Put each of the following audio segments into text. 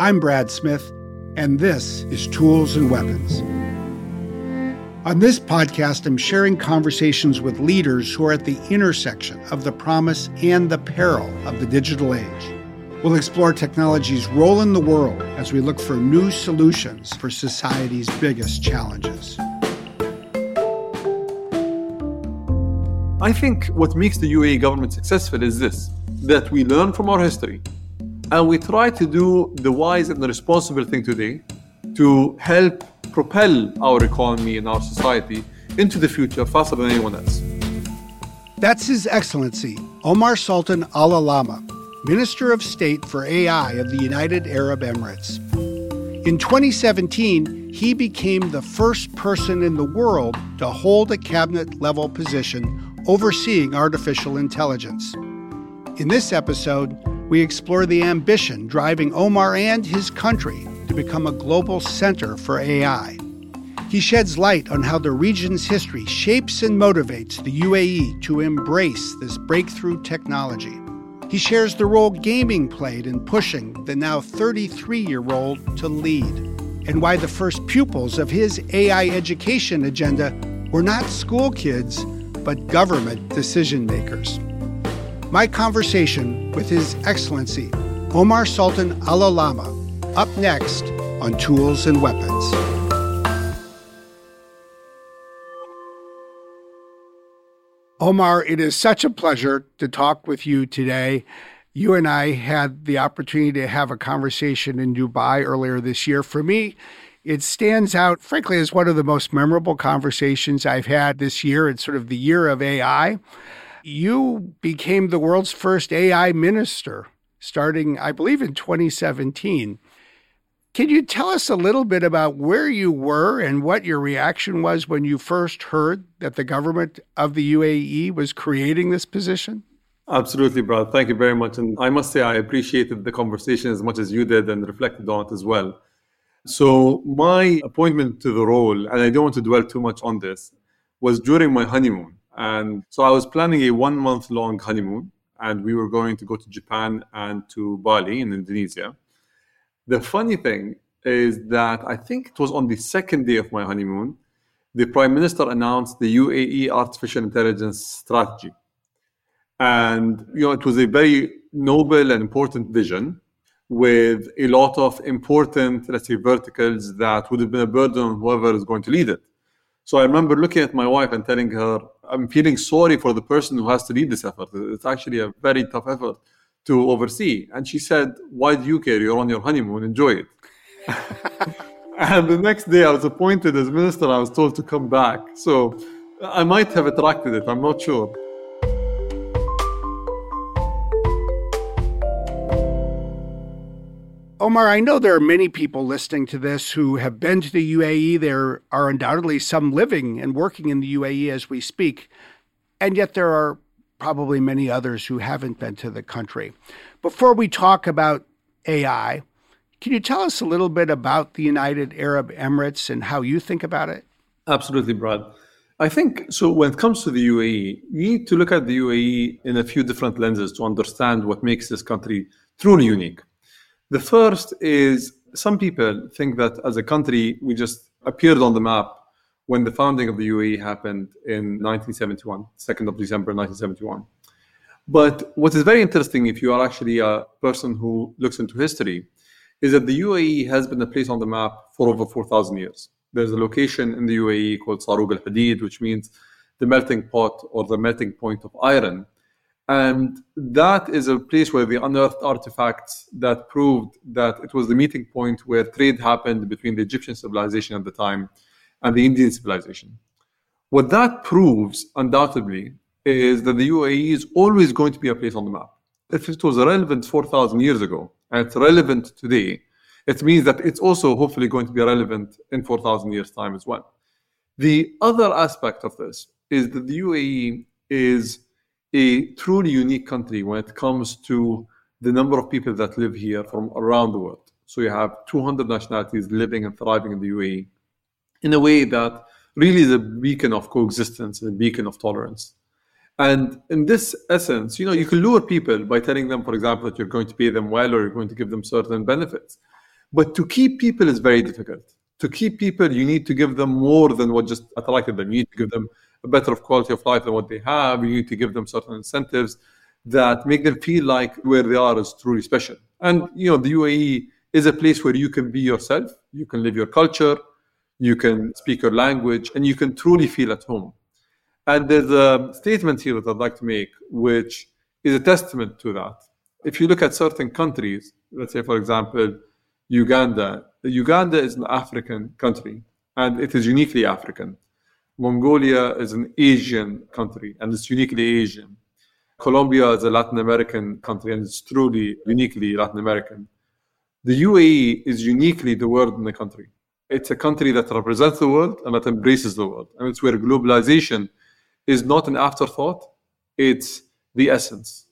I'm Brad Smith, and this is Tools and Weapons. On this podcast, I'm sharing conversations with leaders who are at the intersection of the promise and the peril of the digital age. We'll explore technology's role in the world as we look for new solutions for society's biggest challenges. I think what makes the UAE government successful is this that we learn from our history and we try to do the wise and the responsible thing today to help propel our economy and our society into the future faster than anyone else. That's His Excellency Omar Sultan Al Olama, Minister of State for AI of the United Arab Emirates. In 2017, he became the first person in the world to hold a cabinet level position overseeing artificial intelligence. In this episode, we explore the ambition driving Omar and his country to become a global center for AI. He sheds light on how the region's history shapes and motivates the UAE to embrace this breakthrough technology. He shares the role gaming played in pushing the now 33 year old to lead, and why the first pupils of his AI education agenda were not school kids, but government decision makers. My conversation with His Excellency Omar Sultan Al Olama up next on Tools and Weapons. Omar, it is such a pleasure to talk with you today. You and I had the opportunity to have a conversation in Dubai earlier this year. For me, it stands out, frankly, as one of the most memorable conversations I've had this year. It's sort of the year of AI. You became the world's first AI minister starting, I believe, in 2017. Can you tell us a little bit about where you were and what your reaction was when you first heard that the government of the UAE was creating this position? Absolutely, Brad. Thank you very much. And I must say, I appreciated the conversation as much as you did and reflected on it as well. So, my appointment to the role, and I don't want to dwell too much on this, was during my honeymoon. And so I was planning a one month long honeymoon, and we were going to go to Japan and to Bali in Indonesia. The funny thing is that I think it was on the second day of my honeymoon, the Prime Minister announced the UAE artificial intelligence strategy. And you know, it was a very noble and important vision with a lot of important, let's say, verticals that would have been a burden on whoever is going to lead it. So I remember looking at my wife and telling her, I'm feeling sorry for the person who has to lead this effort. It's actually a very tough effort to oversee. And she said, Why do you care? You're on your honeymoon, enjoy it. and the next day I was appointed as minister. I was told to come back. So I might have attracted it, I'm not sure. Omar, I know there are many people listening to this who have been to the UAE. There are undoubtedly some living and working in the UAE as we speak. And yet there are probably many others who haven't been to the country. Before we talk about AI, can you tell us a little bit about the United Arab Emirates and how you think about it? Absolutely, Brad. I think so. When it comes to the UAE, you need to look at the UAE in a few different lenses to understand what makes this country truly unique. The first is some people think that as a country, we just appeared on the map when the founding of the UAE happened in 1971, 2nd of December 1971. But what is very interesting, if you are actually a person who looks into history, is that the UAE has been a place on the map for over 4,000 years. There's a location in the UAE called Saruq al Hadid, which means the melting pot or the melting point of iron. And that is a place where they unearthed artifacts that proved that it was the meeting point where trade happened between the Egyptian civilization at the time and the Indian civilization. What that proves, undoubtedly, is that the UAE is always going to be a place on the map. If it was relevant 4,000 years ago and it's relevant today, it means that it's also hopefully going to be relevant in 4,000 years' time as well. The other aspect of this is that the UAE is a truly unique country when it comes to the number of people that live here from around the world. So you have 200 nationalities living and thriving in the UAE in a way that really is a beacon of coexistence and a beacon of tolerance. And in this essence, you know, you can lure people by telling them, for example, that you're going to pay them well or you're going to give them certain benefits. But to keep people is very difficult. To keep people, you need to give them more than what just attracted them. You need to give them a better quality of life than what they have. You need to give them certain incentives that make them feel like where they are is truly special. And you know, the UAE is a place where you can be yourself, you can live your culture, you can speak your language, and you can truly feel at home. And there's a statement here that I'd like to make, which is a testament to that. If you look at certain countries, let's say, for example, Uganda, Uganda is an African country, and it is uniquely African. Mongolia is an Asian country, and it's uniquely Asian. Colombia is a Latin American country, and it's truly uniquely Latin American. The UAE is uniquely the world in the country. It's a country that represents the world and that embraces the world. And it's where globalization is not an afterthought, it's the essence.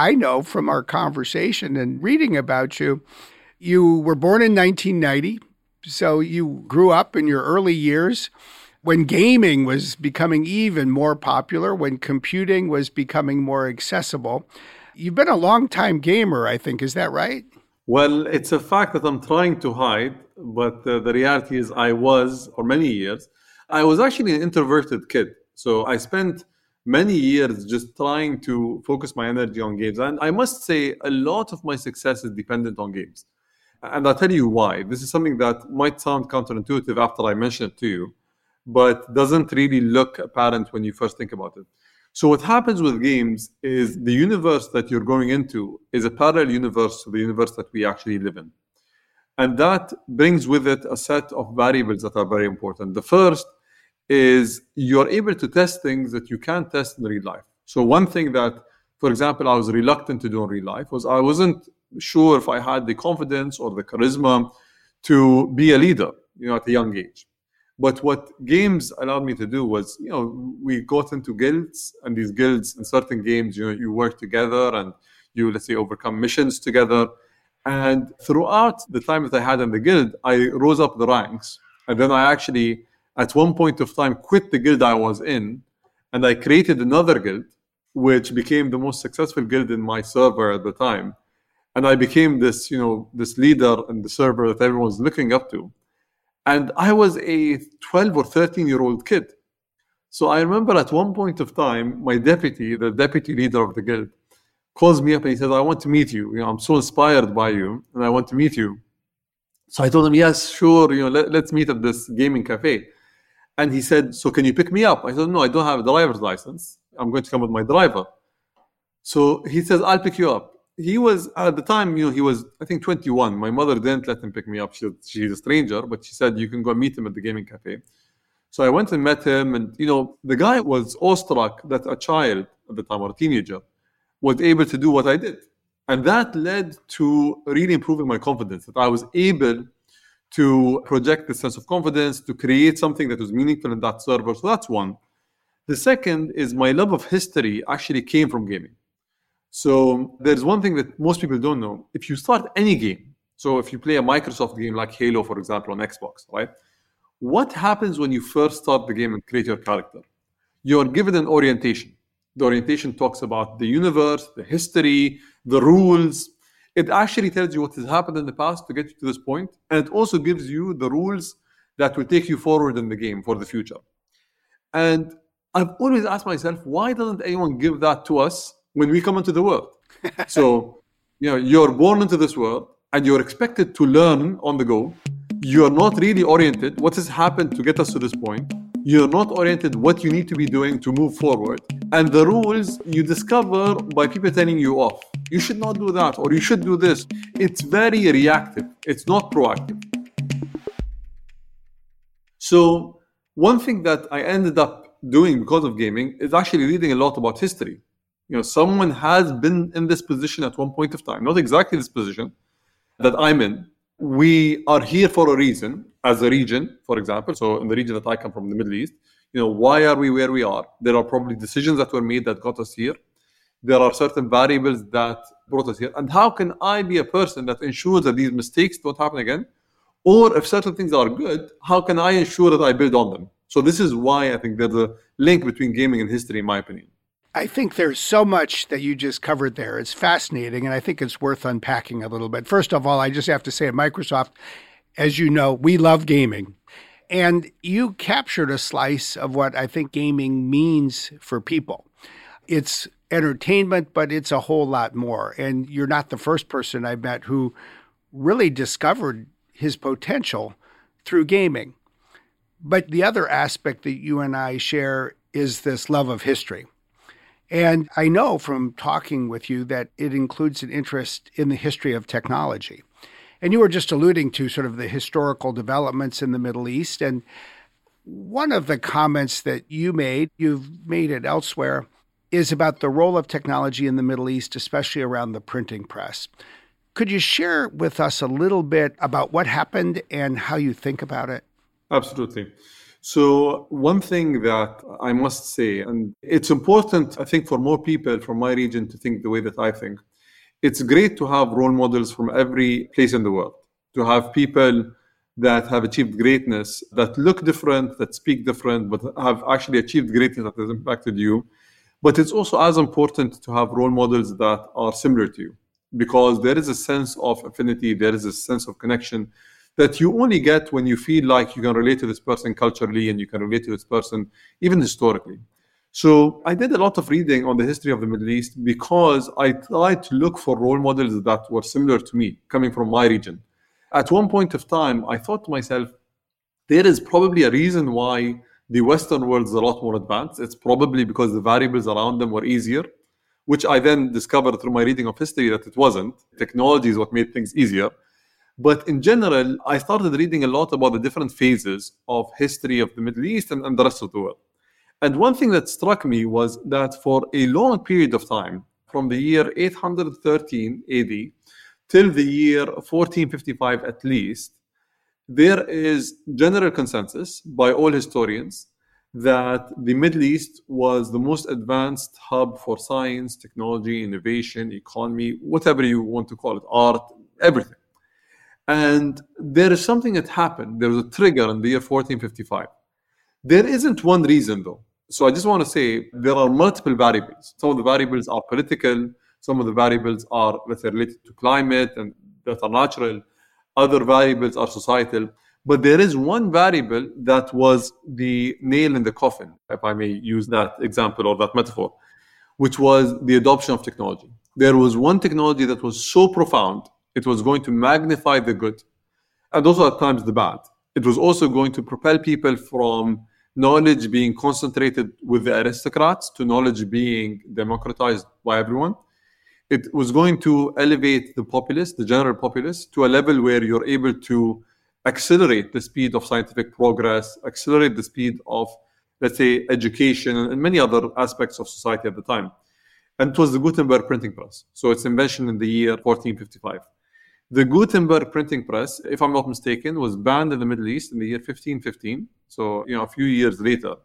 I know from our conversation and reading about you, you were born in 1990. So you grew up in your early years when gaming was becoming even more popular, when computing was becoming more accessible. You've been a long time gamer, I think. Is that right? Well, it's a fact that I'm trying to hide, but uh, the reality is I was for many years. I was actually an introverted kid. So I spent many years just trying to focus my energy on games. And I must say, a lot of my success is dependent on games. And I'll tell you why. This is something that might sound counterintuitive after I mention it to you but doesn't really look apparent when you first think about it. So what happens with games is the universe that you're going into is a parallel universe to the universe that we actually live in. And that brings with it a set of variables that are very important. The first is you're able to test things that you can't test in real life. So one thing that, for example, I was reluctant to do in real life was I wasn't sure if I had the confidence or the charisma to be a leader, you know, at a young age. But what games allowed me to do was, you know, we got into guilds, and these guilds in certain games, you know, you work together and you, let's say, overcome missions together. And throughout the time that I had in the guild, I rose up the ranks. And then I actually, at one point of time, quit the guild I was in, and I created another guild, which became the most successful guild in my server at the time. And I became this, you know, this leader in the server that everyone's looking up to. And I was a 12 or 13 year old kid. So I remember at one point of time, my deputy, the deputy leader of the guild, calls me up and he says, I want to meet you. You know, I'm so inspired by you and I want to meet you. So I told him, yes, sure, you know, let, let's meet at this gaming cafe. And he said, so can you pick me up? I said, no, I don't have a driver's license. I'm going to come with my driver. So he says, I'll pick you up he was at the time, you know, he was I think 21. My mother didn't let him pick me up. She, she's a stranger, but she said you can go meet him at the gaming cafe. So I went and met him, and you know, the guy was awestruck that a child at the time or a teenager was able to do what I did, and that led to really improving my confidence. That I was able to project the sense of confidence, to create something that was meaningful in that server. So that's one. The second is my love of history actually came from gaming. So there's one thing that most people don't know. If you start any game, so if you play a Microsoft game like Halo, for example, on Xbox, right? What happens when you first start the game and create your character? You're given an orientation. The orientation talks about the universe, the history, the rules. It actually tells you what has happened in the past to get you to this point, and it also gives you the rules that will take you forward in the game for the future. And I've always asked myself, why doesn't anyone give that to us when we come into the world. so, you know, you're born into this world and you're expected to learn on the go. You're not really oriented what has happened to get us to this point. You're not oriented what you need to be doing to move forward. And the rules you discover by people telling you off. You should not do that or you should do this. It's very reactive. It's not proactive. So, one thing that I ended up doing because of gaming is actually reading a lot about history you know someone has been in this position at one point of time not exactly this position that i'm in we are here for a reason as a region for example. So in the region that i come from the middle east you know why are we where we are? There are probably decisions that were made that got us here. There are certain variables that brought us here. And how can i be a person that ensures that these mistakes don't happen again? Or if certain things are good how can i ensure that i build on them? So this is why i think there's a link between gaming and history in my opinion I think there's so much that you just covered there. It's fascinating, and I think it's worth unpacking a little bit. First of all, I just have to say at Microsoft, as you know, we love gaming. And you captured a slice of what I think gaming means for people. It's entertainment, but it's a whole lot more. And you're not the first person I've met who really discovered his potential through gaming. But the other aspect that you and I share is this love of history. And I know from talking with you that it includes an interest in the history of technology. And you were just alluding to sort of the historical developments in the Middle East. And one of the comments that you made, you've made it elsewhere, is about the role of technology in the Middle East, especially around the printing press. Could you share with us a little bit about what happened and how you think about it? Absolutely. So, one thing that I must say, and it's important, I think, for more people from my region to think the way that I think. It's great to have role models from every place in the world, to have people that have achieved greatness, that look different, that speak different, but have actually achieved greatness that has impacted you. But it's also as important to have role models that are similar to you, because there is a sense of affinity, there is a sense of connection that you only get when you feel like you can relate to this person culturally and you can relate to this person even historically. So I did a lot of reading on the history of the Middle East because I tried to look for role models that were similar to me, coming from my region. At one point of time, I thought to myself, there is probably a reason why the Western world is a lot more advanced. It's probably because the variables around them were easier, which I then discovered through my reading of history that it wasn't. Technology is what made things easier. But in general, I started reading a lot about the different phases of history of the Middle East and, and the rest of the world. And one thing that struck me was that for a long period of time, from the year 813 AD till the year 1455 at least, there is general consensus by all historians that the Middle East was the most advanced hub for science, technology, innovation, economy, whatever you want to call it, art, everything. And there is something that happened. There was a trigger in the year 1455. There isn't one reason, though. So I just want to say there are multiple variables. Some of the variables are political. Some of the variables are, let's say, related to climate and that are natural. Other variables are societal. But there is one variable that was the nail in the coffin, if I may use that example or that metaphor, which was the adoption of technology. There was one technology that was so profound it was going to magnify the good and also at times the bad. It was also going to propel people from knowledge being concentrated with the aristocrats to knowledge being democratized by everyone. It was going to elevate the populace, the general populace, to a level where you're able to accelerate the speed of scientific progress, accelerate the speed of, let's say, education and many other aspects of society at the time. And it was the Gutenberg printing press. So its invention in the year 1455. The Gutenberg printing press, if I'm not mistaken, was banned in the Middle East in the year 1515, so you know a few years later,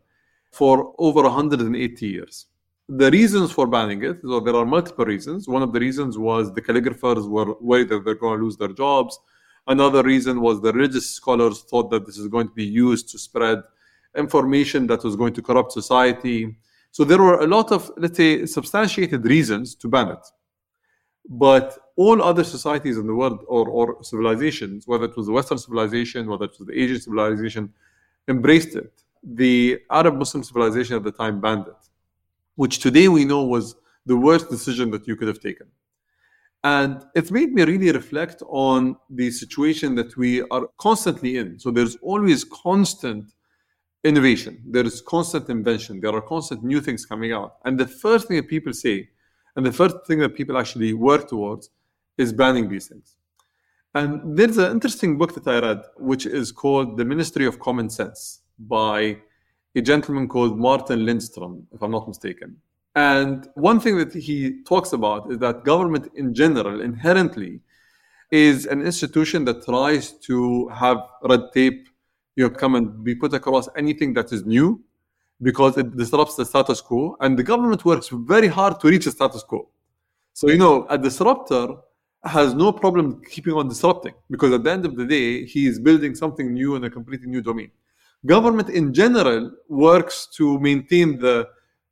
for over 180 years. The reasons for banning it, so there are multiple reasons. One of the reasons was the calligraphers were worried that they're going to lose their jobs. Another reason was the religious scholars thought that this is going to be used to spread information that was going to corrupt society. So there were a lot of, let's say, substantiated reasons to ban it. But all other societies in the world or, or civilizations, whether it was the Western civilization, whether it was the Asian civilization, embraced it. The Arab Muslim civilization at the time banned it, which today we know was the worst decision that you could have taken. And it's made me really reflect on the situation that we are constantly in. So there's always constant innovation, there is constant invention, there are constant new things coming out. And the first thing that people say, and the first thing that people actually work towards, is banning these things. And there's an interesting book that I read, which is called The Ministry of Common Sense by a gentleman called Martin Lindstrom, if I'm not mistaken. And one thing that he talks about is that government in general, inherently, is an institution that tries to have red tape, you know, come and be put across anything that is new because it disrupts the status quo. And the government works very hard to reach the status quo. So, you know, a disruptor has no problem keeping on disrupting because at the end of the day, he is building something new in a completely new domain. Government in general works to maintain the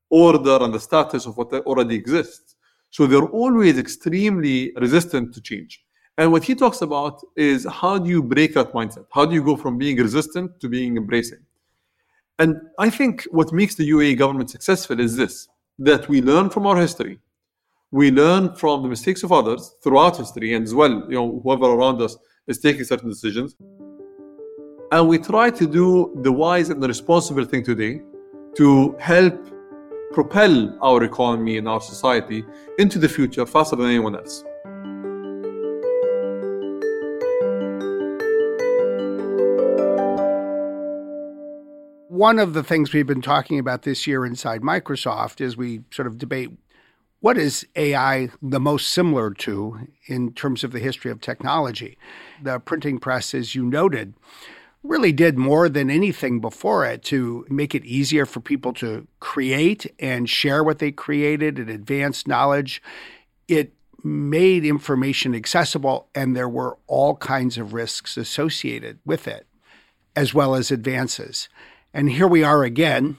order and the status of what already exists. So they're always extremely resistant to change. And what he talks about is how do you break that mindset? How do you go from being resistant to being embracing? And I think what makes the UAE government successful is this that we learn from our history. We learn from the mistakes of others throughout history, and as well, you know, whoever around us is taking certain decisions. And we try to do the wise and the responsible thing today to help propel our economy and our society into the future faster than anyone else. One of the things we've been talking about this year inside Microsoft is we sort of debate what is AI the most similar to in terms of the history of technology. The printing press, as you noted, really did more than anything before it to make it easier for people to create and share what they created and advance knowledge. It made information accessible, and there were all kinds of risks associated with it, as well as advances. And here we are again,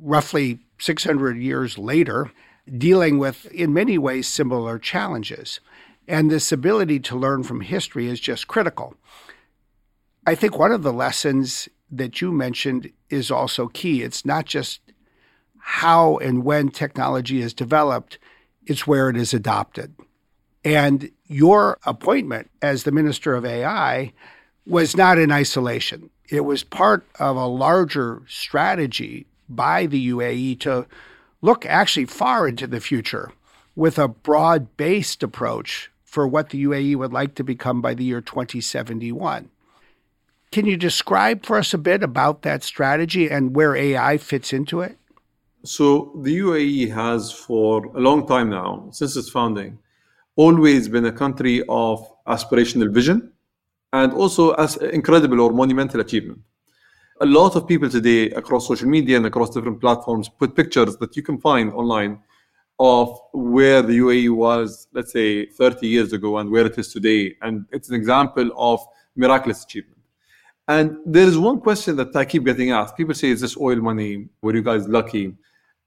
roughly 600 years later, dealing with, in many ways, similar challenges. And this ability to learn from history is just critical. I think one of the lessons that you mentioned is also key. It's not just how and when technology is developed, it's where it is adopted. And your appointment as the Minister of AI was not in isolation. It was part of a larger strategy by the UAE to look actually far into the future with a broad based approach for what the UAE would like to become by the year 2071. Can you describe for us a bit about that strategy and where AI fits into it? So, the UAE has for a long time now, since its founding, always been a country of aspirational vision and also as incredible or monumental achievement. A lot of people today across social media and across different platforms put pictures that you can find online of where the UAE was, let's say, 30 years ago and where it is today. And it's an example of miraculous achievement. And there is one question that I keep getting asked. People say, is this oil money? Were you guys lucky?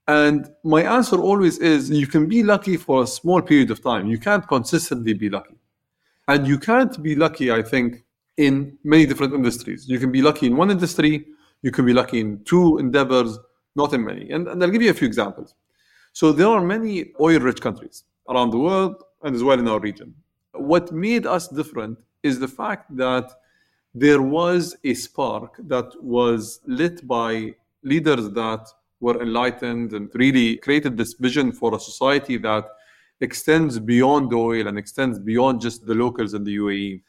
And my answer always is you can be lucky for a small period of time. You can't consistently be lucky. And you can't be lucky, I think, in many different industries. You can be lucky in one industry, you can be lucky in two endeavors, not in many. And, and I'll give you a few examples. So there are many oil rich countries around the world and as well in our region. What made us different is the fact that there was a spark that was lit by leaders that were enlightened and really created this vision for a society that extends beyond oil and extends beyond just the locals in the UAE.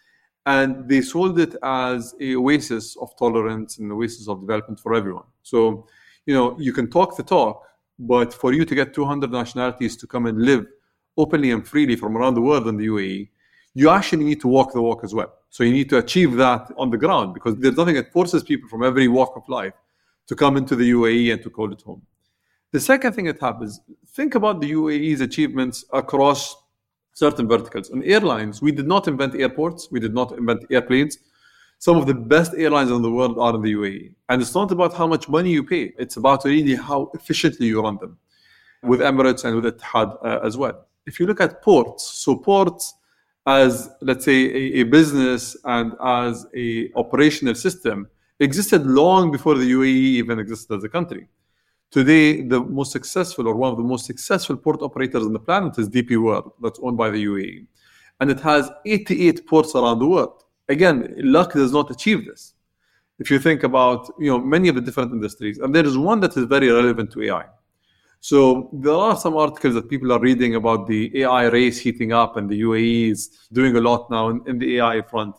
And they sold it as a oasis of tolerance and an oasis of development for everyone. So, you know, you can talk the talk, but for you to get 200 nationalities to come and live openly and freely from around the world in the UAE, you actually need to walk the walk as well. So you need to achieve that on the ground because there's nothing that forces people from every walk of life to come into the UAE and to call it home. The second thing that happens, think about the UAE's achievements across certain verticals. In airlines, we did not invent airports, we did not invent airplanes. Some of the best airlines in the world are in the UAE. And it's not about how much money you pay, it's about really how efficiently you run them with Emirates and with Etihad uh, as well. If you look at ports, so ports as let's say a, a, business and as a operational system existed long before the UAE even existed as a country. Today, the most successful or one of the most successful port operators on the planet is DP World, that's owned by the UAE. And it has 88 ports around the world. Again, luck does not achieve this. If you think about you know many of the different industries, and there is one that is very relevant to AI. So there are some articles that people are reading about the AI race heating up, and the UAE is doing a lot now in, in the AI front.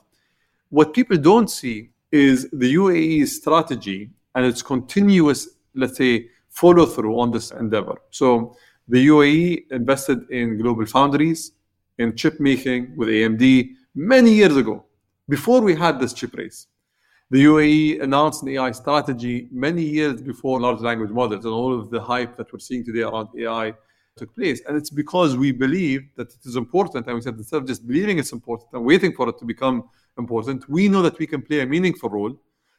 What people don't see is the UAE's strategy and its continuous, let's say, follow through on this endeavor. So the UAE invested in GlobalFoundries, in chip making with AMD many years ago, before we had this chip race. The UAE announced an AI strategy many years before large language models and all of the hype that we're seeing today around AI took place. And it's because we believe that it is important. And we said instead of just believing it's important and waiting for it to become important, we know that we can play a meaningful role.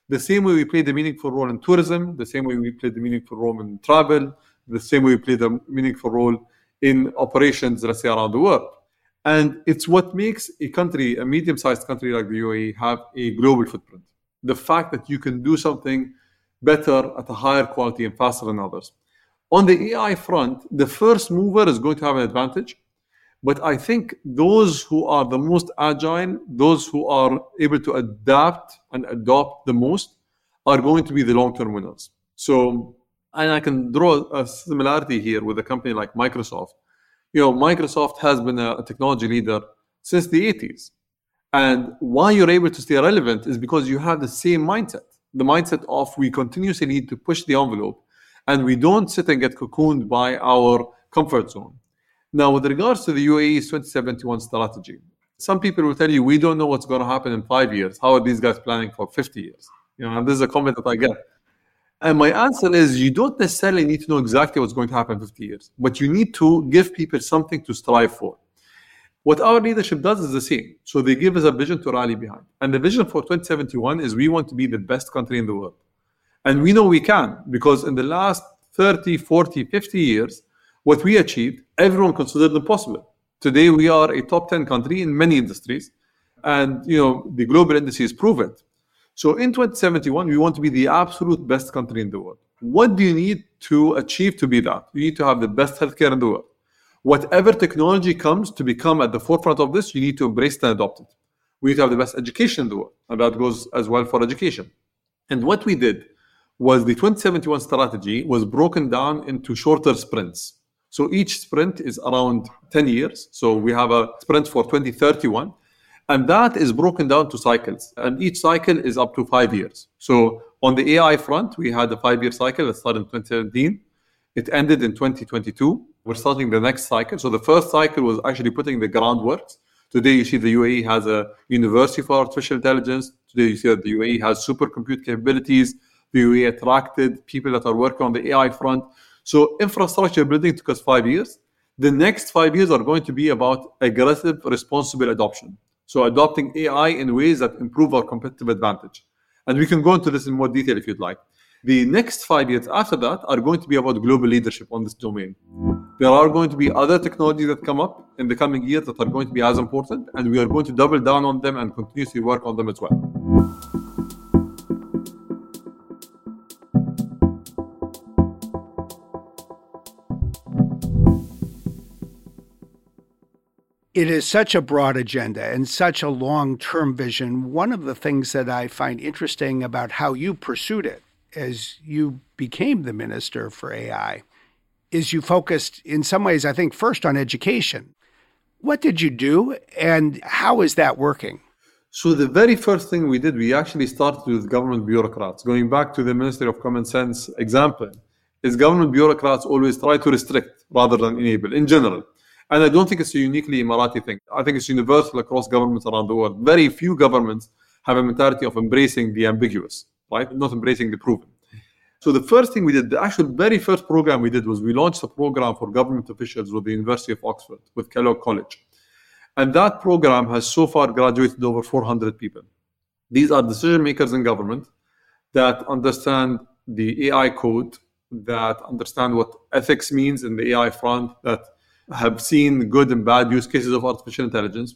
The same way we played a meaningful role in tourism, the same way we played a meaningful role in travel, the same way we played a meaningful role in operations, let's say, around the world. And it's what makes a country, a medium sized country like the UAE, have a global footprint. The fact that you can do something better at a higher quality and faster than others. On the AI front, the first mover is going to have an advantage. But I think those who are the most agile, those who are able to adapt and adopt the most, are going to be the long term winners. So, and I can draw a similarity here with a company like Microsoft. You know, Microsoft has been a technology leader since the 80s. And why you're able to stay relevant is because you have the same mindset the mindset of we continuously need to push the envelope and we don't sit and get cocooned by our comfort zone. Now, with regards to the UAE's 2071 strategy, some people will tell you, we don't know what's going to happen in five years. How are these guys planning for 50 years? You know, and this is a comment that I get. And my answer is you don't necessarily need to know exactly what's going to happen in 50 years, but you need to give people something to strive for. What our leadership does is the same. So they give us a vision to rally behind. And the vision for 2071 is we want to be the best country in the world. And we know we can because in the last 30, 40, 50 years, what we achieved, everyone considered impossible. Today, we are a top 10 country in many industries. And, you know, the global indices prove it. So in 2071, we want to be the absolute best country in the world. What do you need to achieve to be that? You need to have the best healthcare in the world. Whatever technology comes to become at the forefront of this, you need to embrace and adopt it. We need to have the best education in the world, and that goes as well for education. And what we did was the 2071 strategy was broken down into shorter sprints. So each sprint is around 10 years. So we have a sprint for 2031 and that is broken down to cycles. And each cycle is up to five years. So on the AI front, we had a five year cycle that started in 2017. It ended in 2022. We're starting the next cycle. So the first cycle was actually putting the groundwork. Today, you see the UAE has a university for artificial intelligence. Today, you see that the UAE has supercompute capabilities. The UAE attracted people that are working on the AI front. So infrastructure building took us five years. The next five years are going to be about aggressive, responsible adoption. So adopting AI in ways that improve our competitive advantage. And we can go into this in more detail if you'd like. The next five years after that are going to be about global leadership on this domain. There are going to be other technologies that come up in the coming years that are going to be as important, and we are going to double down on them and continuously work on them as well. It is such a broad agenda and such a long term vision. One of the things that I find interesting about how you pursued it as you became the minister for AI is you focused, in some ways, I think, first on education. What did you do and how is that working? So, the very first thing we did, we actually started with government bureaucrats. Going back to the Ministry of Common Sense example, is government bureaucrats always try to restrict rather than enable in general. And I don't think it's a uniquely Emirati thing. I think it's universal across governments around the world. Very few governments have a mentality of embracing the ambiguous, right? Not embracing the proven. So the first thing we did, the actual very first program we did was we launched a program for government officials with the University of Oxford, with Kellogg College. And that program has so far graduated over 400 people. These are decision makers in government that understand the AI code, that understand what ethics means in the AI front, that have seen good and bad use cases of artificial intelligence.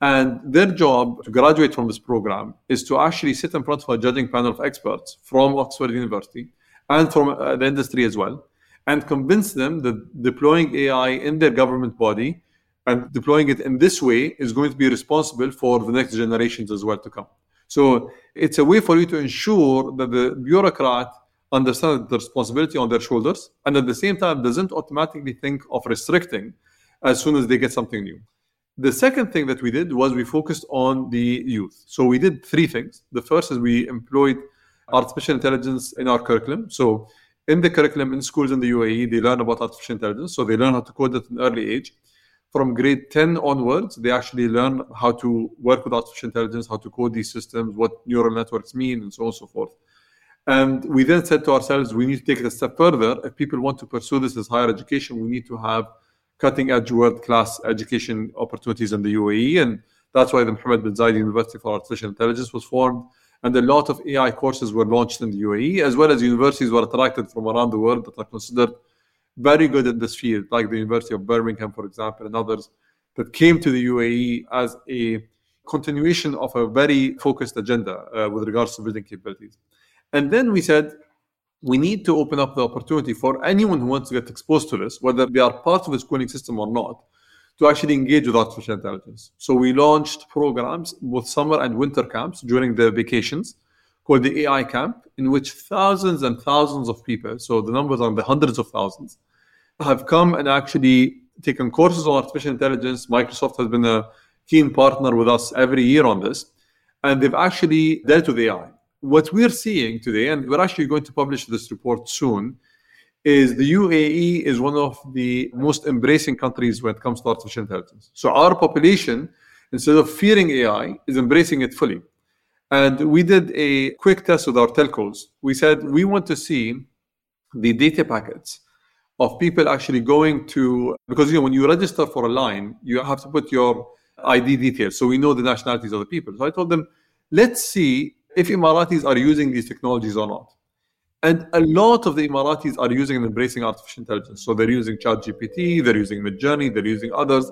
And their job to graduate from this program is to actually sit in front of a judging panel of experts from Oxford University and from uh, the industry as well, and convince them that deploying AI in their government body and deploying it in this way is going to be responsible for the next generations as well to come. So it's a way for you to ensure that the bureaucrat understand the responsibility on their shoulders and at the same time doesn't automatically think of restricting as soon as they get something new. The second thing that we did was we focused on the youth. So we did three things. The first is we employed artificial intelligence in our curriculum. So in the curriculum in schools in the UAE, they learn about artificial intelligence. So they learn how to code at an early age. From grade 10 onwards, they actually learn how to work with artificial intelligence, how to code these systems, what neural networks mean, and so on and so forth. And we then said to ourselves, we need to take it a step further. If people want to pursue this as higher education, we need to have cutting edge world class education opportunities in the UAE. And that's why the Mohammed bin Zayed University for Artificial Intelligence was formed. And a lot of AI courses were launched in the UAE, as well as universities were attracted from around the world that are considered very good in this field, like the University of Birmingham, for example, and others that came to the UAE as a continuation of a very focused agenda uh, with regards to building capabilities. And then we said, we need to open up the opportunity for anyone who wants to get exposed to this, whether they are part of the schooling system or not, to actually engage with artificial intelligence. So we launched programs, both summer and winter camps during the vacations, called the AI Camp, in which thousands and thousands of people, so the numbers are in the hundreds of thousands, have come and actually taken courses on artificial intelligence. Microsoft has been a keen partner with us every year on this, and they've actually dealt with AI what we're seeing today, and we're actually going to publish this report soon, is the UAE is one of the most embracing countries when it comes to artificial intelligence. So our population, instead of fearing AI, is embracing it fully. And we did a quick test with our telcos. We said we want to see the data packets of people actually going to because you know when you register for a line, you have to put your ID details, so we know the nationalities of the people. So I told them, let's see if Emiratis are using these technologies or not. And a lot of the Emiratis are using and embracing artificial intelligence. So they're using ChatGPT, they're using Midjourney, they're using others.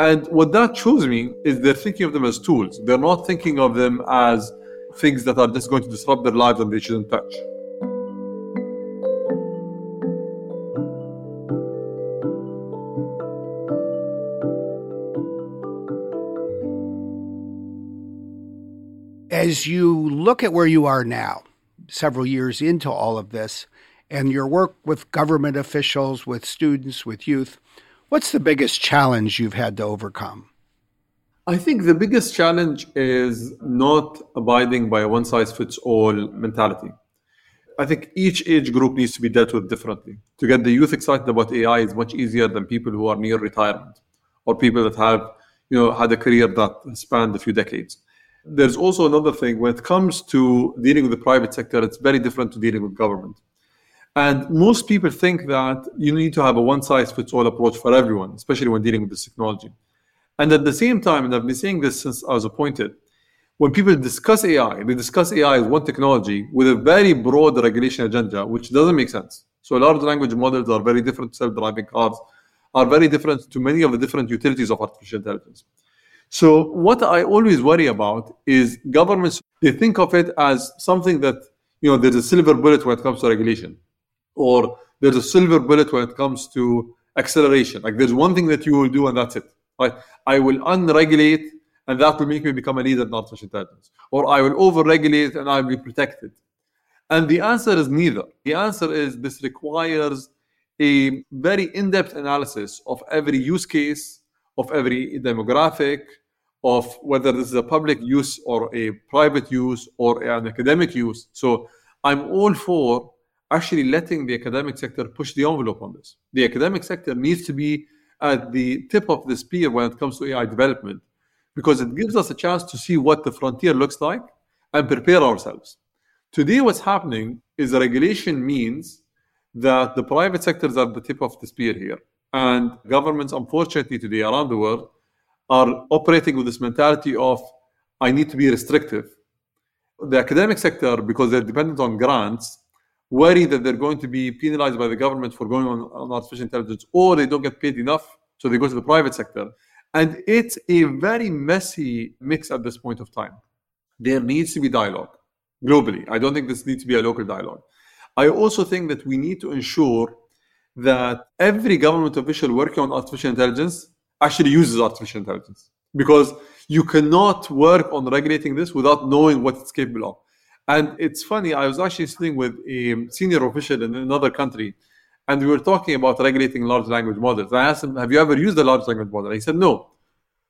And what that shows me is they're thinking of them as tools. They're not thinking of them as things that are just going to disrupt their lives and they shouldn't touch. As you look at where you are now, several years into all of this, and your work with government officials, with students, with youth, what's the biggest challenge you've had to overcome? I think the biggest challenge is not abiding by a one size fits all mentality. I think each age group needs to be dealt with differently. To get the youth excited about AI is much easier than people who are near retirement or people that have, you know, had a career that spanned a few decades. There's also another thing when it comes to dealing with the private sector, it's very different to dealing with government. And most people think that you need to have a one size fits all approach for everyone, especially when dealing with this technology. And at the same time, and I've been saying this since I was appointed, when people discuss AI, they discuss AI as one technology with a very broad regulation agenda, which doesn't make sense. So large language models are very different to self-driving cars, are very different to many of the different utilities of artificial intelligence. So what I always worry about is governments, they think of it as something that, you know, there's a silver bullet when it comes to regulation or there's a silver bullet when it comes to acceleration. Like there's one thing that you will do and that's it. Right? I will unregulate and that will make me become a leader in artificial intelligence. Or I will overregulate and I'll be protected. And the answer is neither. The answer is this requires a very in-depth analysis of every use case, of every demographic, of whether this is a public use or a private use or an academic use. So I'm all for actually letting the academic sector push the envelope on this. The academic sector needs to be at the tip of the spear when it comes to AI development because it gives us a chance to see what the frontier looks like and prepare ourselves. Today, what's happening is regulation means that the private sector is at the tip of the spear here. And governments, unfortunately, today around the world are operating with this mentality of, I need to be restrictive. The academic sector, because they're dependent on grants, worry that they're going to be penalized by the government for going on, on artificial intelligence, or they don't get paid enough, so they go to the private sector. And it's a very messy mix at this point of time. There needs to be dialogue globally. I don't think this needs to be a local dialogue. I also think that we need to ensure that every government official working on artificial intelligence actually uses artificial intelligence because you cannot work on regulating this without knowing what it's capable of. And it's funny, I was actually sitting with a senior official in another country, and we were talking about regulating large language models. I asked him, Have you ever used a large language model? he said, No.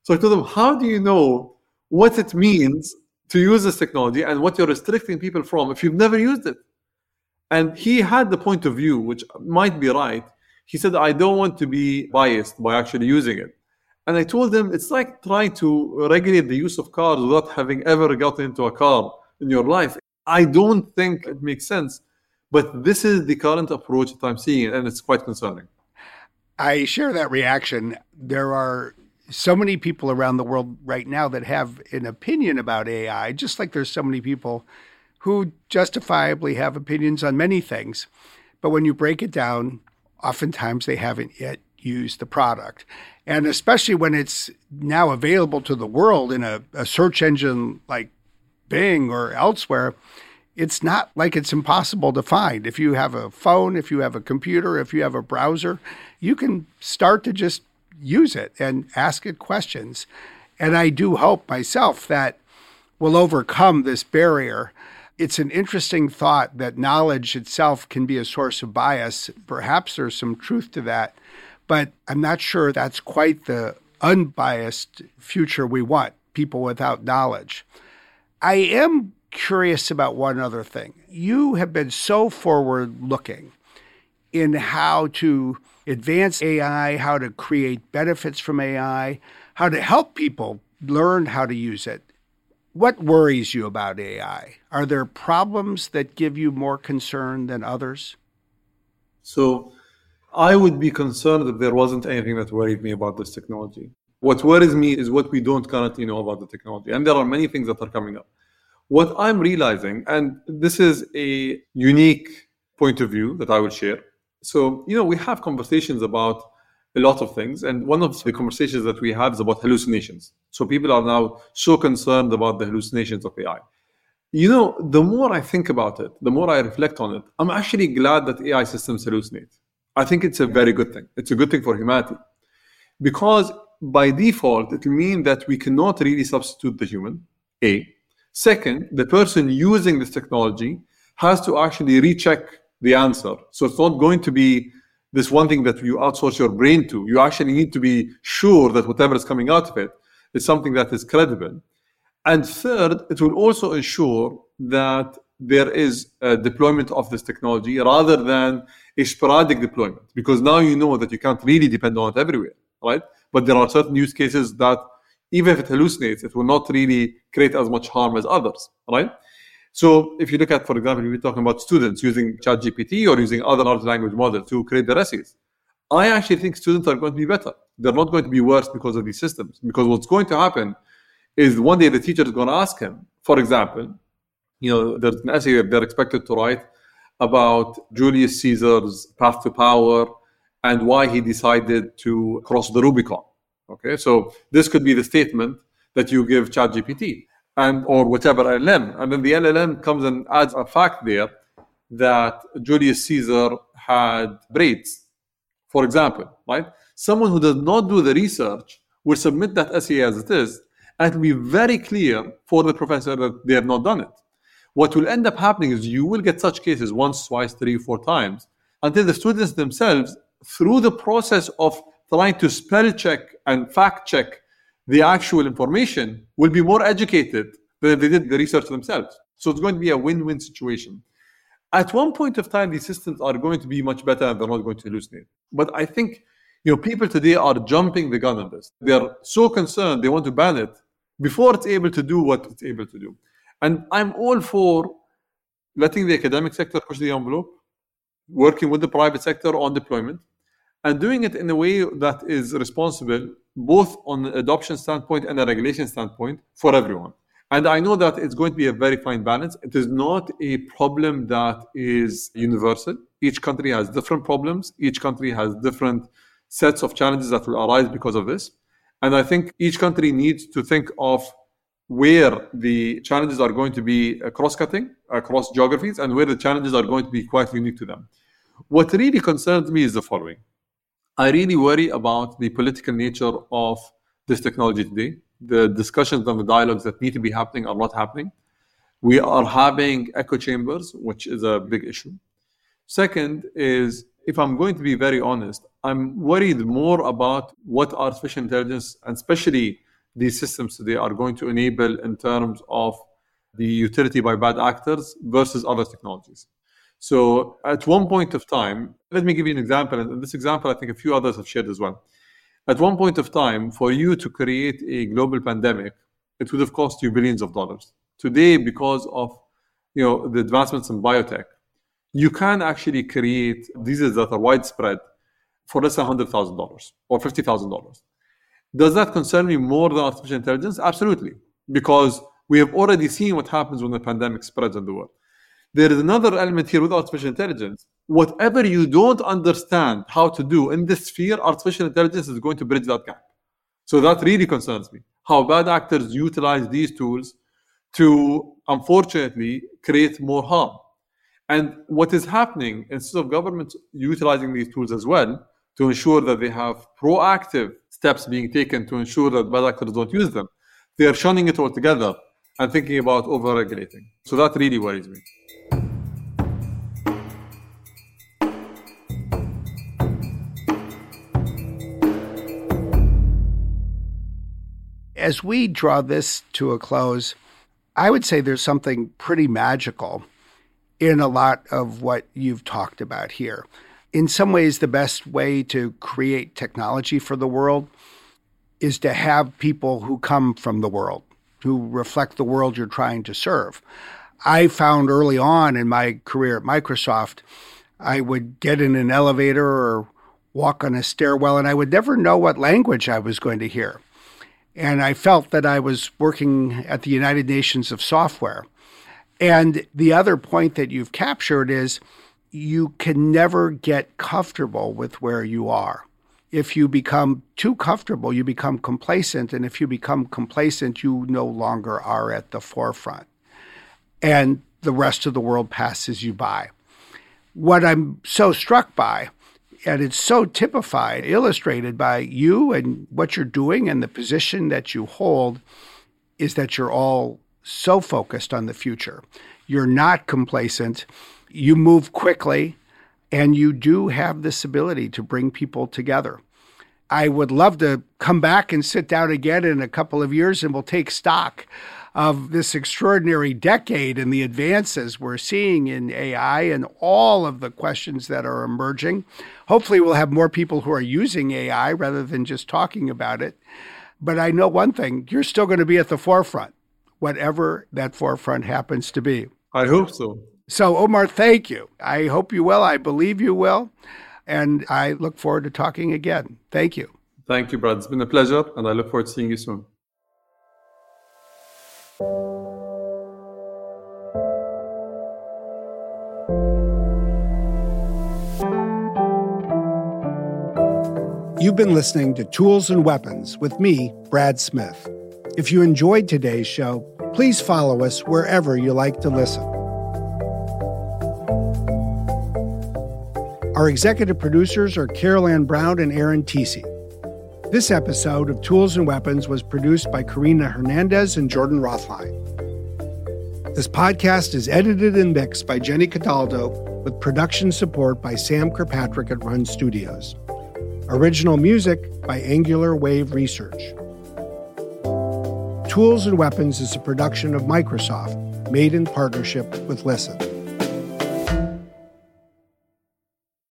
So I told him, How do you know what it means to use this technology and what you're restricting people from if you've never used it? And he had the point of view, which might be right. He said, I don't want to be biased by actually using it. And I told him, it's like trying to regulate the use of cars without having ever gotten into a car in your life. I don't think it makes sense. But this is the current approach that I'm seeing, and it's quite concerning. I share that reaction. There are so many people around the world right now that have an opinion about AI, just like there's so many people who justifiably have opinions on many things. But when you break it down, oftentimes they haven't yet used the product. And especially when it's now available to the world in a, a search engine like Bing or elsewhere, it's not like it's impossible to find. If you have a phone, if you have a computer, if you have a browser, you can start to just use it and ask it questions. And I do hope myself that we'll overcome this barrier. It's an interesting thought that knowledge itself can be a source of bias. Perhaps there's some truth to that, but I'm not sure that's quite the unbiased future we want people without knowledge. I am curious about one other thing. You have been so forward looking in how to advance AI, how to create benefits from AI, how to help people learn how to use it. What worries you about AI? Are there problems that give you more concern than others? So, I would be concerned if there wasn't anything that worried me about this technology. What worries me is what we don't currently know about the technology. And there are many things that are coming up. What I'm realizing, and this is a unique point of view that I will share. So, you know, we have conversations about a lot of things. And one of the conversations that we have is about hallucinations. So people are now so concerned about the hallucinations of AI. You know, the more I think about it, the more I reflect on it, I'm actually glad that AI systems hallucinate. I think it's a very good thing. It's a good thing for humanity. Because by default, it will mean that we cannot really substitute the human, A. Second, the person using this technology has to actually recheck the answer. So it's not going to be this one thing that you outsource your brain to. You actually need to be sure that whatever is coming out of it is something that is credible. And third, it will also ensure that there is a deployment of this technology rather than a sporadic deployment, because now you know that you can't really depend on it everywhere, right? But there are certain use cases that even if it hallucinates, it will not really create as much harm as others, right? So if you look at, for example, we're talking about students using ChatGPT or using other large language models to create their essays. I actually think students are going to be better. They're not going to be worse because of these systems. Because what's going to happen is one day the teacher is going to ask him, for example, you know, there's an essay they're expected to write about Julius Caesar's path to power and why he decided to cross the Rubicon. Okay, so this could be the statement that you give ChatGPT and or whatever LLM. And then the LLM comes and adds a fact there that Julius Caesar had braids, for example, right? Someone who does not do the research will submit that essay as it is, and it will be very clear for the professor that they have not done it. What will end up happening is you will get such cases once, twice, three, four times until the students themselves, through the process of trying to spell check and fact check the actual information will be more educated than if they did the research themselves. So it's going to be a win-win situation. At one point of time, these systems are going to be much better and they're not going to hallucinate. But I think you know people today are jumping the gun on this. They're so concerned they want to ban it before it's able to do what it's able to do. And I'm all for letting the academic sector push the envelope, working with the private sector on deployment, and doing it in a way that is responsible both on an adoption standpoint and a regulation standpoint for everyone. And I know that it's going to be a very fine balance. It is not a problem that is universal. Each country has different problems. Each country has different sets of challenges that will arise because of this. And I think each country needs to think of where the challenges are going to be cross cutting across geographies and where the challenges are going to be quite unique to them. What really concerns me is the following I really worry about the political nature of this technology today. The discussions and the dialogues that need to be happening are not happening. We are having echo chambers, which is a big issue. Second is, if I'm going to be very honest, I'm worried more about what artificial intelligence, and especially these systems today, are going to enable in terms of the utility by bad actors versus other technologies. So at one point of time, let me give you an example, and this example I think a few others have shared as well. At one point of time, for you to create a global pandemic, it would have cost you billions of dollars. Today, because of you know the advancements in biotech, you can actually create diseases that are widespread for less than hundred thousand dollars or fifty thousand dollars. Does that concern me more than artificial intelligence? Absolutely, because we have already seen what happens when the pandemic spreads in the world. There is another element here with artificial intelligence. Whatever you don't understand how to do in this sphere, artificial intelligence is going to bridge that gap. So that really concerns me. How bad actors utilize these tools to, unfortunately, create more harm. And what is happening, instead of governments utilizing these tools as well to ensure that they have proactive steps being taken to ensure that bad actors don't use them, they are shunning it altogether and thinking about over-regulating. So that really worries me. As we draw this to a close, I would say there's something pretty magical in a lot of what you've talked about here. In some ways, the best way to create technology for the world is to have people who come from the world, who reflect the world you're trying to serve. I found early on in my career at Microsoft, I would get in an elevator or walk on a stairwell, and I would never know what language I was going to hear. And I felt that I was working at the United Nations of Software. And the other point that you've captured is you can never get comfortable with where you are. If you become too comfortable, you become complacent. And if you become complacent, you no longer are at the forefront. And the rest of the world passes you by. What I'm so struck by, and it's so typified, illustrated by you and what you're doing and the position that you hold, is that you're all so focused on the future. You're not complacent. You move quickly, and you do have this ability to bring people together. I would love to come back and sit down again in a couple of years and we'll take stock of this extraordinary decade and the advances we're seeing in AI and all of the questions that are emerging. Hopefully, we'll have more people who are using AI rather than just talking about it. But I know one thing you're still going to be at the forefront whatever that forefront happens to be. I hope so. So, Omar, thank you. I hope you will. I believe you will. And I look forward to talking again. Thank you. Thank you, Brad. It's been a pleasure, and I look forward to seeing you soon. You've been listening to Tools and Weapons with me, Brad Smith. If you enjoyed today's show, please follow us wherever you like to listen. Our executive producers are Carol Ann Browne and Aaron Tisi. This episode of Tools and Weapons was produced by Karina Hernandez and Jordan Rothlein. This podcast is edited and mixed by Jenny Cataldo with production support by Sam Kirkpatrick at Run Studios. Original music by Angular Wave Research. Tools and Weapons is a production of Microsoft, made in partnership with Listen.